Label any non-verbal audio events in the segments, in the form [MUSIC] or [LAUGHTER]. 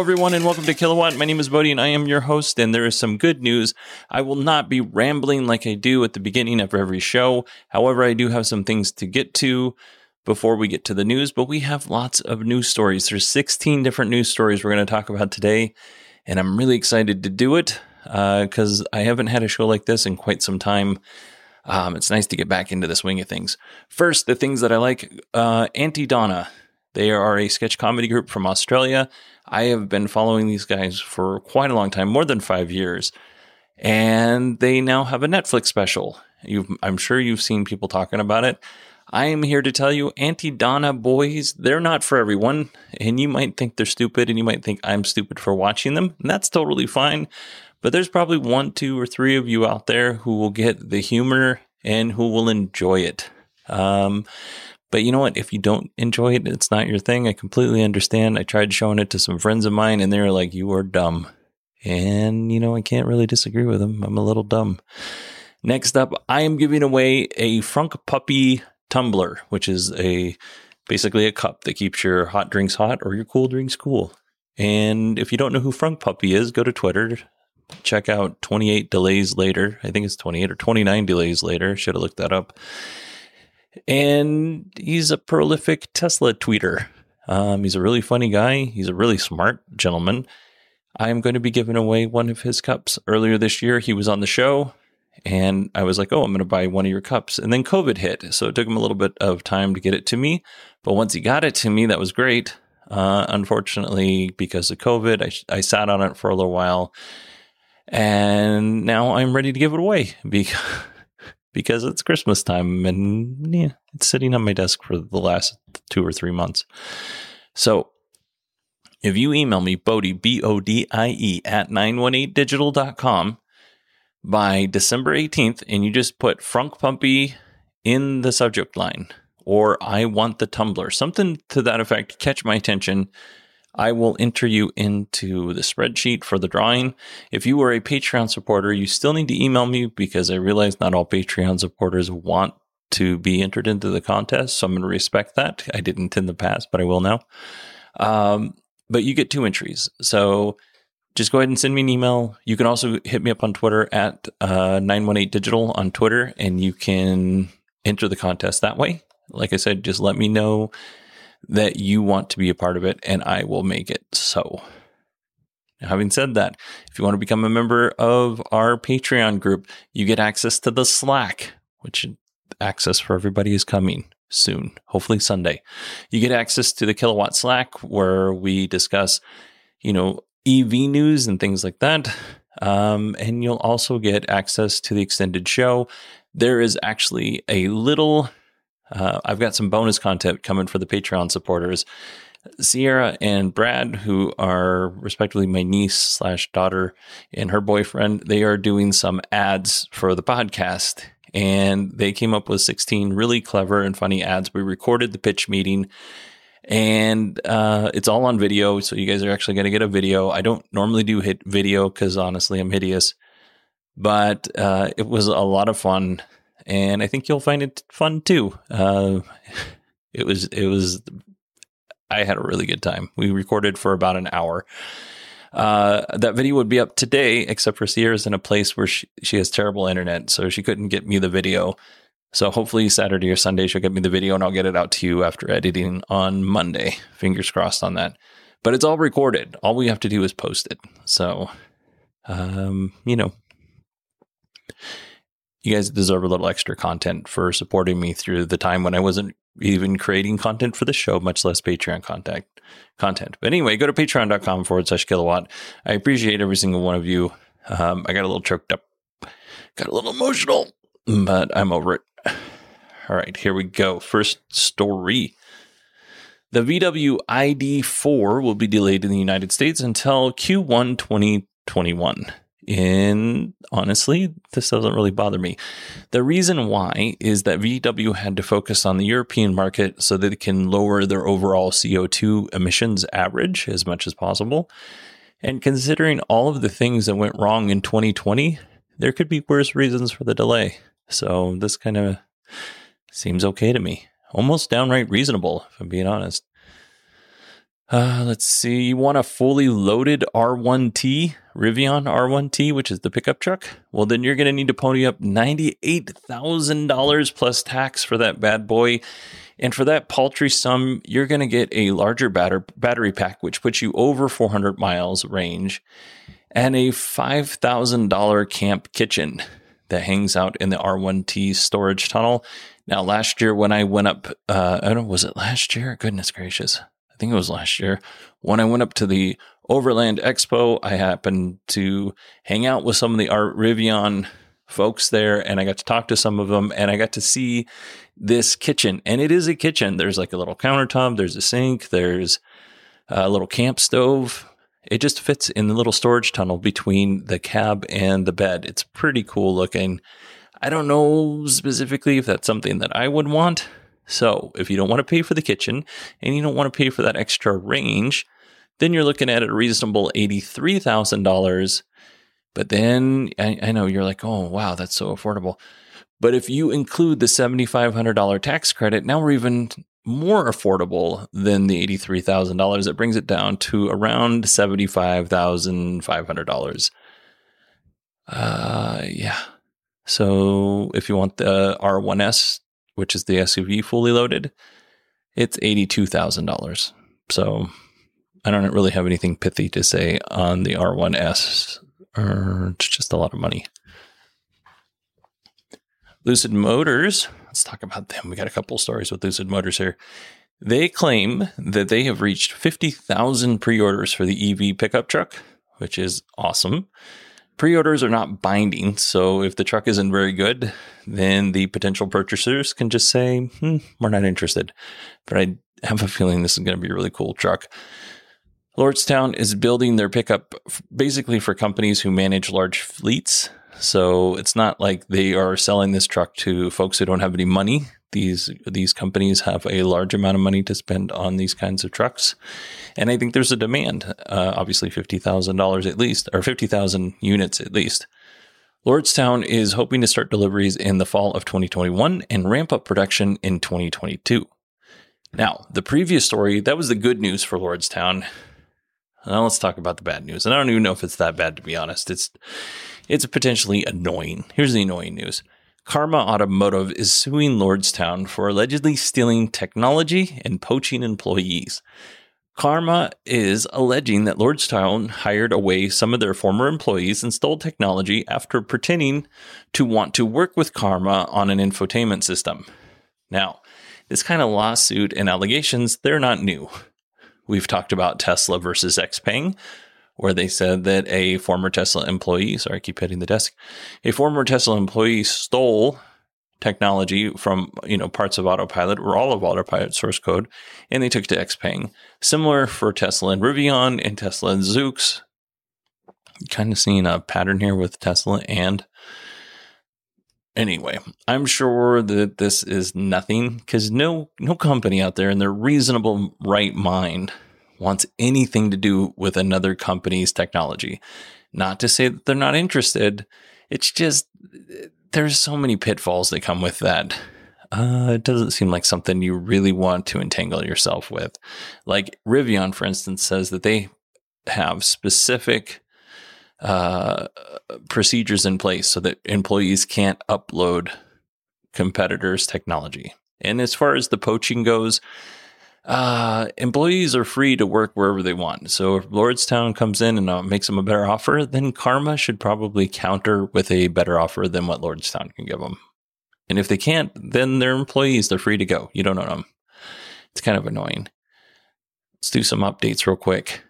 Hello, everyone, and welcome to Kilowatt. My name is Bodie, and I am your host. And there is some good news. I will not be rambling like I do at the beginning of every show. However, I do have some things to get to before we get to the news, but we have lots of news stories. There's 16 different news stories we're going to talk about today, and I'm really excited to do it because uh, I haven't had a show like this in quite some time. Um, it's nice to get back into the swing of things. First, the things that I like uh, Aunty Donna. They are a sketch comedy group from Australia. I have been following these guys for quite a long time, more than five years. And they now have a Netflix special. You've, I'm sure you've seen people talking about it. I am here to tell you, Aunty Donna boys, they're not for everyone. And you might think they're stupid and you might think I'm stupid for watching them. And that's totally fine. But there's probably one, two, or three of you out there who will get the humor and who will enjoy it. Um, but you know what? If you don't enjoy it, it's not your thing. I completely understand. I tried showing it to some friends of mine and they were like, you are dumb. And, you know, I can't really disagree with them. I'm a little dumb. Next up, I am giving away a Frunk Puppy tumbler, which is a basically a cup that keeps your hot drinks hot or your cool drinks cool. And if you don't know who Frunk Puppy is, go to Twitter, check out 28 delays later. I think it's 28 or 29 delays later. Should have looked that up and he's a prolific Tesla tweeter. Um, he's a really funny guy. He's a really smart gentleman. I am going to be giving away one of his cups. Earlier this year, he was on the show, and I was like, "Oh, I'm going to buy one of your cups." And then COVID hit, so it took him a little bit of time to get it to me. But once he got it to me, that was great. Uh, unfortunately, because of COVID, I, I sat on it for a little while, and now I'm ready to give it away [LAUGHS] because because it's Christmas time and yeah, it's sitting on my desk for the last two or three months. So if you email me, Bodie, B O D I E, at 918digital.com by December 18th, and you just put Frunk Puppy in the subject line, or I want the tumbler, something to that effect, catch my attention. I will enter you into the spreadsheet for the drawing. If you are a Patreon supporter, you still need to email me because I realize not all Patreon supporters want to be entered into the contest. So I'm going to respect that. I didn't in the past, but I will now. Um, but you get two entries. So just go ahead and send me an email. You can also hit me up on Twitter at uh, 918digital on Twitter, and you can enter the contest that way. Like I said, just let me know that you want to be a part of it, and I will make it so. Now, having said that, if you want to become a member of our Patreon group, you get access to the Slack, which access for everybody is coming soon, hopefully Sunday. You get access to the Kilowatt Slack where we discuss, you know, EV news and things like that. Um, and you'll also get access to the extended show. There is actually a little uh, I've got some bonus content coming for the Patreon supporters. Sierra and Brad, who are respectively my niece slash daughter and her boyfriend, they are doing some ads for the podcast. And they came up with 16 really clever and funny ads. We recorded the pitch meeting and uh, it's all on video. So you guys are actually going to get a video. I don't normally do hit video because honestly, I'm hideous, but uh, it was a lot of fun, and I think you'll find it fun too. Uh, it was it was I had a really good time. We recorded for about an hour. Uh, that video would be up today, except for Sierra's in a place where she, she has terrible internet, so she couldn't get me the video. So hopefully Saturday or Sunday she'll get me the video and I'll get it out to you after editing on Monday. Fingers crossed on that. But it's all recorded. All we have to do is post it. So, um, you know, you guys deserve a little extra content for supporting me through the time when I wasn't even creating content for the show, much less Patreon contact content. But anyway, go to patreon.com forward slash kilowatt. I appreciate every single one of you. Um, I got a little choked up, got a little emotional, but I'm over it. All right, here we go. First story. The VW ID4 will be delayed in the United States until Q1 2021. And honestly, this doesn't really bother me. The reason why is that VW had to focus on the European market so that it can lower their overall CO2 emissions average as much as possible. And considering all of the things that went wrong in 2020, there could be worse reasons for the delay. So this kind of seems okay to me. Almost downright reasonable, if I'm being honest. Uh, let's see. You want a fully loaded R1T, Rivian R1T, which is the pickup truck? Well, then you're going to need to pony up $98,000 plus tax for that bad boy. And for that paltry sum, you're going to get a larger batter- battery pack, which puts you over 400 miles range, and a $5,000 camp kitchen that hangs out in the R1T storage tunnel. Now, last year when I went up, uh, I don't know, was it last year? Goodness gracious I think it was last year, when I went up to the Overland Expo, I happened to hang out with some of the Art Rivian folks there and I got to talk to some of them and I got to see this kitchen. And it is a kitchen. There's like a little countertop, there's a sink, there's a little camp stove. It just fits in the little storage tunnel between the cab and the bed. It's pretty cool looking. I don't know specifically if that's something that I would want, so if you don't want to pay for the kitchen and you don't want to pay for that extra range, then you're looking at a reasonable $83,000. But then I, I, know you're like, oh, wow, that's so affordable. But if you include the $7,500 tax credit, now we're even more affordable than the $83,000. It brings it down to around $75,500. Uh, yeah. So if you want the R1S which is the SUV fully loaded, it's $82,000. So I don't really have anything pithy to say on the R1S. It's just a lot of money. Lucid Motors, let's talk about them. We got a couple stories with Lucid Motors here. They claim that they have reached 50,000 pre orders for the EV pickup truck, which is awesome. Pre orders are not binding, so if the truck isn't very good, then the potential purchasers can just say, hmm, we're not interested. But I have a feeling this is going to be a really cool truck. Lordstown is building their pickup basically for companies who manage large fleets. So it's not like they are selling this truck to folks who don't have any money these these companies have a large amount of money to spend on these kinds of trucks, and I think there's a demand. Uh, obviously, fifty thousand dollars at least, or fifty thousand units at least. Lordstown is hoping to start deliveries in the fall of 2021 and ramp up production in 2022. Now, the previous story that was the good news for Lordstown. Now let's talk about the bad news. And I don't even know if it's that bad to be honest. It's it's potentially annoying. Here's the annoying news. Karma Automotive is suing Lordstown for allegedly stealing technology and poaching employees. Karma is alleging that Lordstown hired away some of their former employees and stole technology after pretending to want to work with Karma on an infotainment system. Now, this kind of lawsuit and allegations, they're not new. We've talked about Tesla versus Xpeng, where they said that a former Tesla employee, sorry, I keep hitting the desk, a former Tesla employee stole technology from you know parts of autopilot or all of autopilot source code and they took it to xpeng. Similar for tesla and rivian and tesla and zoox. Kind of seeing a pattern here with tesla and Anyway, I'm sure that this is nothing because no no company out there in their reasonable right mind wants anything to do with another company's technology. Not to say that they're not interested. It's just there's so many pitfalls that come with that. Uh, it doesn't seem like something you really want to entangle yourself with. Like Rivian, for instance, says that they have specific uh, procedures in place so that employees can't upload competitors' technology. And as far as the poaching goes, uh, employees are free to work wherever they want. So if Lordstown comes in and uh, makes them a better offer, then Karma should probably counter with a better offer than what Lordstown can give them. And if they can't, then they're employees. They're free to go. You don't own them. It's kind of annoying. Let's do some updates real quick.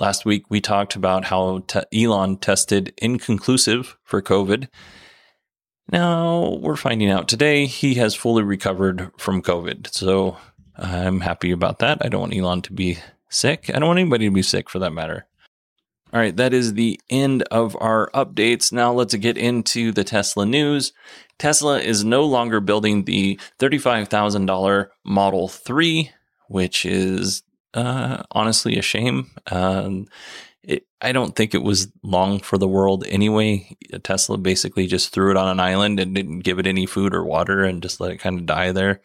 Last week, we talked about how Elon tested inconclusive for COVID. Now we're finding out today he has fully recovered from COVID. So I'm happy about that. I don't want Elon to be sick. I don't want anybody to be sick for that matter. All right, that is the end of our updates. Now let's get into the Tesla news. Tesla is no longer building the $35,000 Model 3, which is uh, honestly a shame. Um, it, I don't think it was long for the world anyway. Tesla basically just threw it on an island and didn't give it any food or water and just let it kind of die there.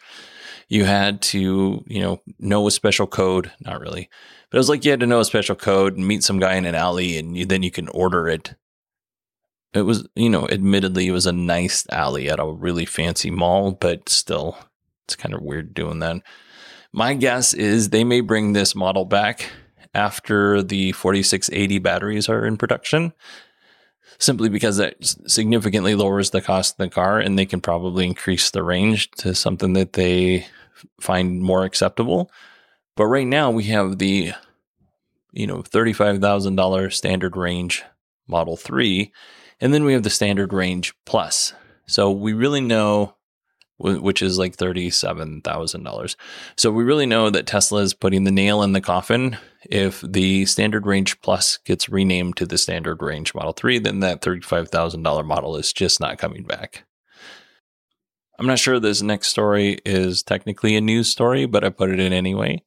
You had to, you know, know a special code. Not really, but it was like you had to know a special code and meet some guy in an alley, and you, then you can order it. It was, you know, admittedly, it was a nice alley at a really fancy mall, but still, it's kind of weird doing that. My guess is they may bring this model back after the 4680 batteries are in production, simply because that significantly lowers the cost of the car and they can probably increase the range to something that they find more acceptable. But right now we have the you know $35,000 standard range Model 3 and then we have the standard range plus. So we really know which is like $37,000. So we really know that Tesla is putting the nail in the coffin. If the standard range plus gets renamed to the standard range Model 3, then that $35,000 model is just not coming back. I'm not sure this next story is technically a news story, but I put it in anyway.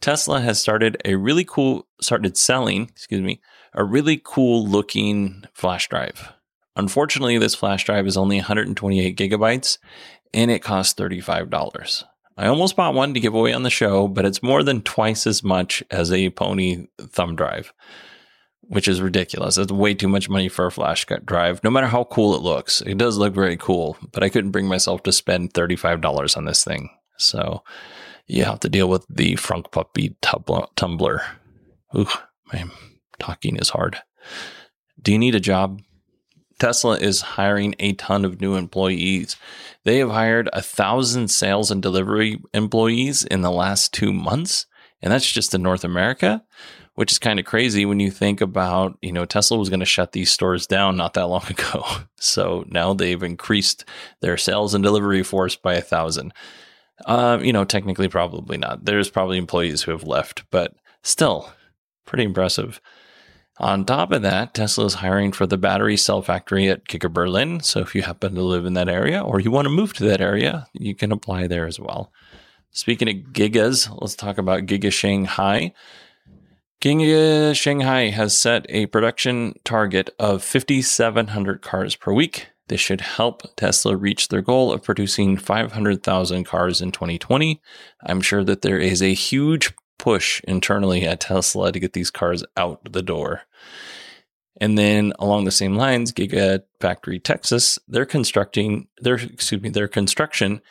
Tesla has started a really cool, started selling, excuse me, a really cool looking flash drive. Unfortunately, this flash drive is only 128 gigabytes and it costs $35. I almost bought one to give away on the show, but it's more than twice as much as a Pony thumb drive, which is ridiculous. It's way too much money for a flash drive, no matter how cool it looks. It does look very cool, but I couldn't bring myself to spend $35 on this thing. So you have to deal with the Frunk Puppy tumbler. Ooh, man, talking is hard. Do you need a job? Tesla is hiring a ton of new employees. They have hired a thousand sales and delivery employees in the last two months, and that's just in North America, which is kind of crazy when you think about, you know, Tesla was going to shut these stores down not that long [LAUGHS] ago. So now they've increased their sales and delivery force by a thousand. Uh, you know, technically, probably not. There's probably employees who have left, but still pretty impressive. On top of that, Tesla is hiring for the battery cell factory at Giga Berlin. So if you happen to live in that area or you want to move to that area, you can apply there as well. Speaking of gigas, let's talk about Giga Shanghai. Giga Shanghai has set a production target of 5,700 cars per week. This should help Tesla reach their goal of producing 500,000 cars in 2020. I'm sure that there is a huge push internally at Tesla to get these cars out the door. And then along the same lines, Gigafactory Texas, they're constructing their excuse me, their construction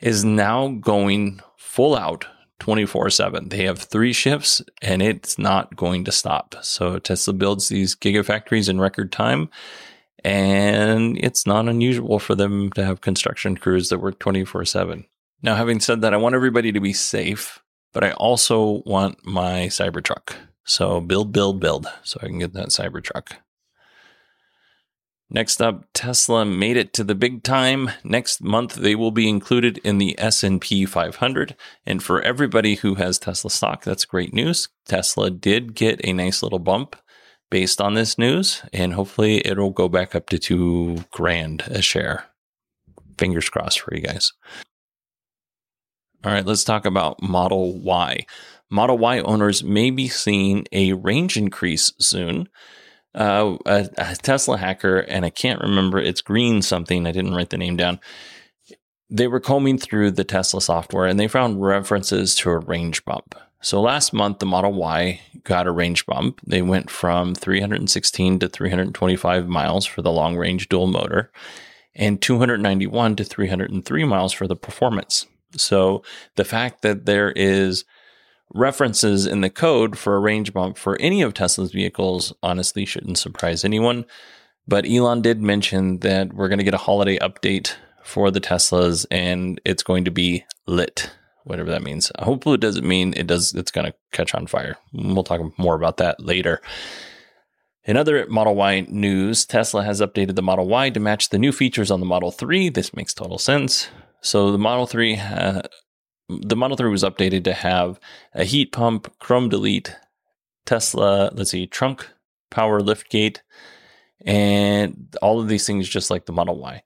is now going full out 24/7. They have 3 shifts and it's not going to stop. So Tesla builds these gigafactories in record time and it's not unusual for them to have construction crews that work 24/7. Now having said that, I want everybody to be safe but I also want my Cybertruck. So build, build, build so I can get that Cybertruck. Next up, Tesla made it to the big time. Next month they will be included in the S&P 500, and for everybody who has Tesla stock, that's great news. Tesla did get a nice little bump based on this news, and hopefully it'll go back up to 2 grand a share. fingers crossed for you guys. All right, let's talk about Model Y. Model Y owners may be seeing a range increase soon. Uh, a, a, Tesla hacker, and I can't remember, it's green something. I didn't write the name down. They were combing through the Tesla software and they found references to a range bump. So last month, the Model Y got a range bump. They went from 316 to 325 miles for the long range dual motor and 291 to 303 miles for the performance. So the fact that there is references in the code for a range bump for any of Tesla's vehicles honestly shouldn't surprise anyone. But Elon did mention that we're going to get a holiday update for the Teslas and it's going to be lit, whatever that means. Hopefully it doesn't mean it does it's going to catch on fire. We'll talk more about that later. In other Model Y news, Tesla has updated the Model Y to match the new features on the Model 3. This makes total sense. So the Model 3 uh, the Model 3 was updated to have a heat pump, Chrome delete, Tesla, let's see, trunk power lift gate, and all of these things just like the Model Y.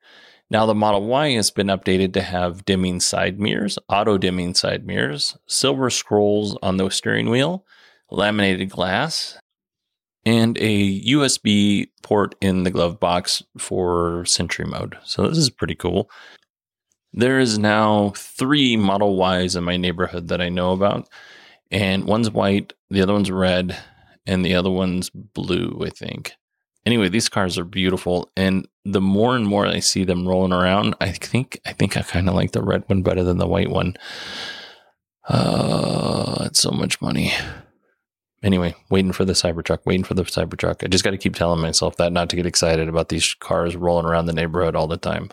Now the Model Y has been updated to have dimming side mirrors, auto dimming side mirrors, silver scrolls on the steering wheel, laminated glass, and a USB port in the glove box for Sentry mode. So this is pretty cool. There is now three Model Ys in my neighborhood that I know about, and one's white, the other one's red, and the other one's blue, I think. Anyway, these cars are beautiful, and the more and more I see them rolling around, I think I think I kind of like the red one better than the white one. Uh, it's so much money. Anyway, waiting for the Cybertruck, waiting for the Cybertruck. I just got to keep telling myself that not to get excited about these cars rolling around the neighborhood all the time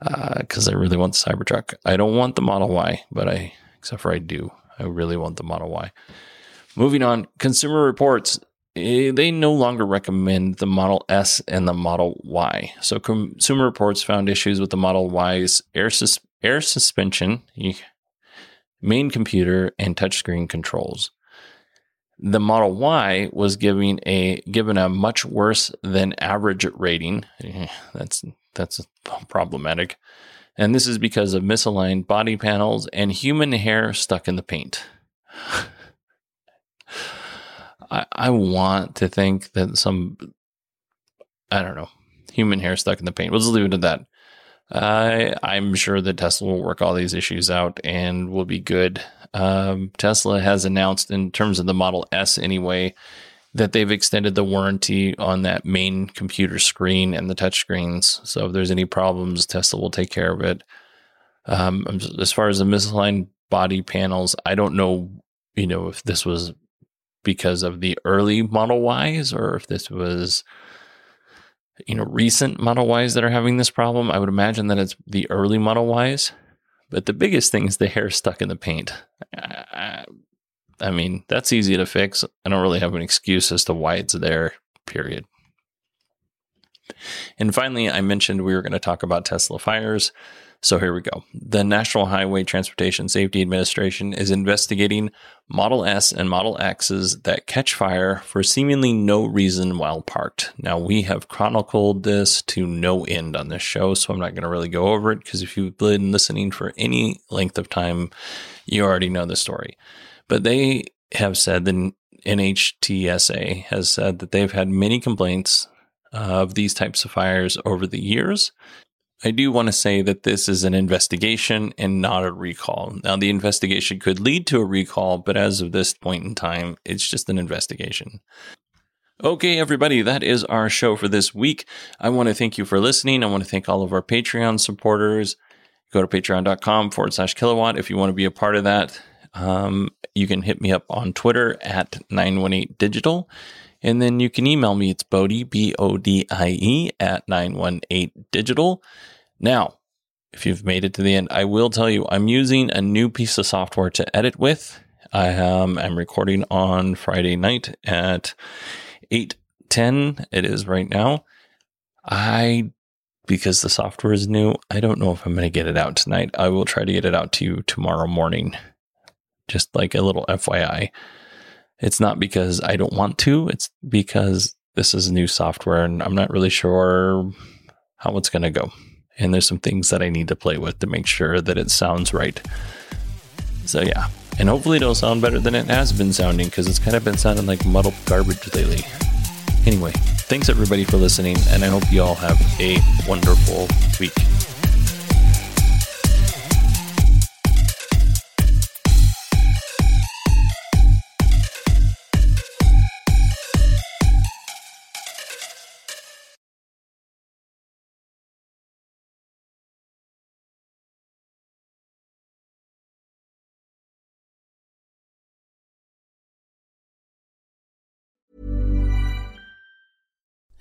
because uh, I really want the Cybertruck. I don't want the Model Y, but I, except for I do, I really want the Model Y. Moving on, Consumer Reports. Eh, they no longer recommend the Model S and the Model Y. So, Consumer Reports found issues with the Model Y's air, sus- air suspension, main computer, and touchscreen controls. The Model Y was giving a given a much worse than average rating. Eh, that's that's problematic. And this is because of misaligned body panels and human hair stuck in the paint. [SIGHS] I, I want to think that some, I don't know, human hair stuck in the paint. We'll just leave it at that. I'm sure that Tesla will work all these issues out and will be good. Um, Tesla has announced, in terms of the Model S anyway, that they've extended the warranty on that main computer screen and the touch screens. So if there's any problems, Tesla will take care of it. Um, as far as the misaligned body panels, I don't know, you know, if this was because of the early Model Ys or if this was, you know, recent Model Ys that are having this problem. I would imagine that it's the early Model Ys. But the biggest thing is the hair stuck in the paint. I, I mean, that's easy to fix. I don't really have an excuse as to why it's there, period. And finally, I mentioned we were going to talk about Tesla fires. So here we go. The National Highway Transportation Safety Administration is investigating Model S and Model X's that catch fire for seemingly no reason while parked. Now, we have chronicled this to no end on this show, so I'm not going to really go over it because if you've been listening for any length of time, you already know the story. But they have said the NHTSA has said that they've had many complaints of these types of fires over the years. I do want to say that this is an investigation and not a recall. Now, the investigation could lead to a recall, but as of this point in time, it's just an investigation. Okay, everybody, that is our show for this week. I want to thank you for listening. I want to thank all of our Patreon supporters. Go to patreon.com forward slash kilowatt if you want to be a part of that. Um, you can hit me up on Twitter at 918digital. And then you can email me. It's Bodie, B O D I E, at 918digital. Now, if you've made it to the end, I will tell you I'm using a new piece of software to edit with. I am I'm recording on Friday night at 8:10. It is right now. I because the software is new, I don't know if I'm going to get it out tonight. I will try to get it out to you tomorrow morning just like a little FYI. It's not because I don't want to, it's because this is new software and I'm not really sure how it's going to go. and there's some things that I need to play with to make sure that it sounds right. So yeah, and hopefully it'll sound better than it has been sounding because it's kind of been sounding like muddled garbage lately. Anyway, thanks everybody for listening, and I hope you all have a wonderful week.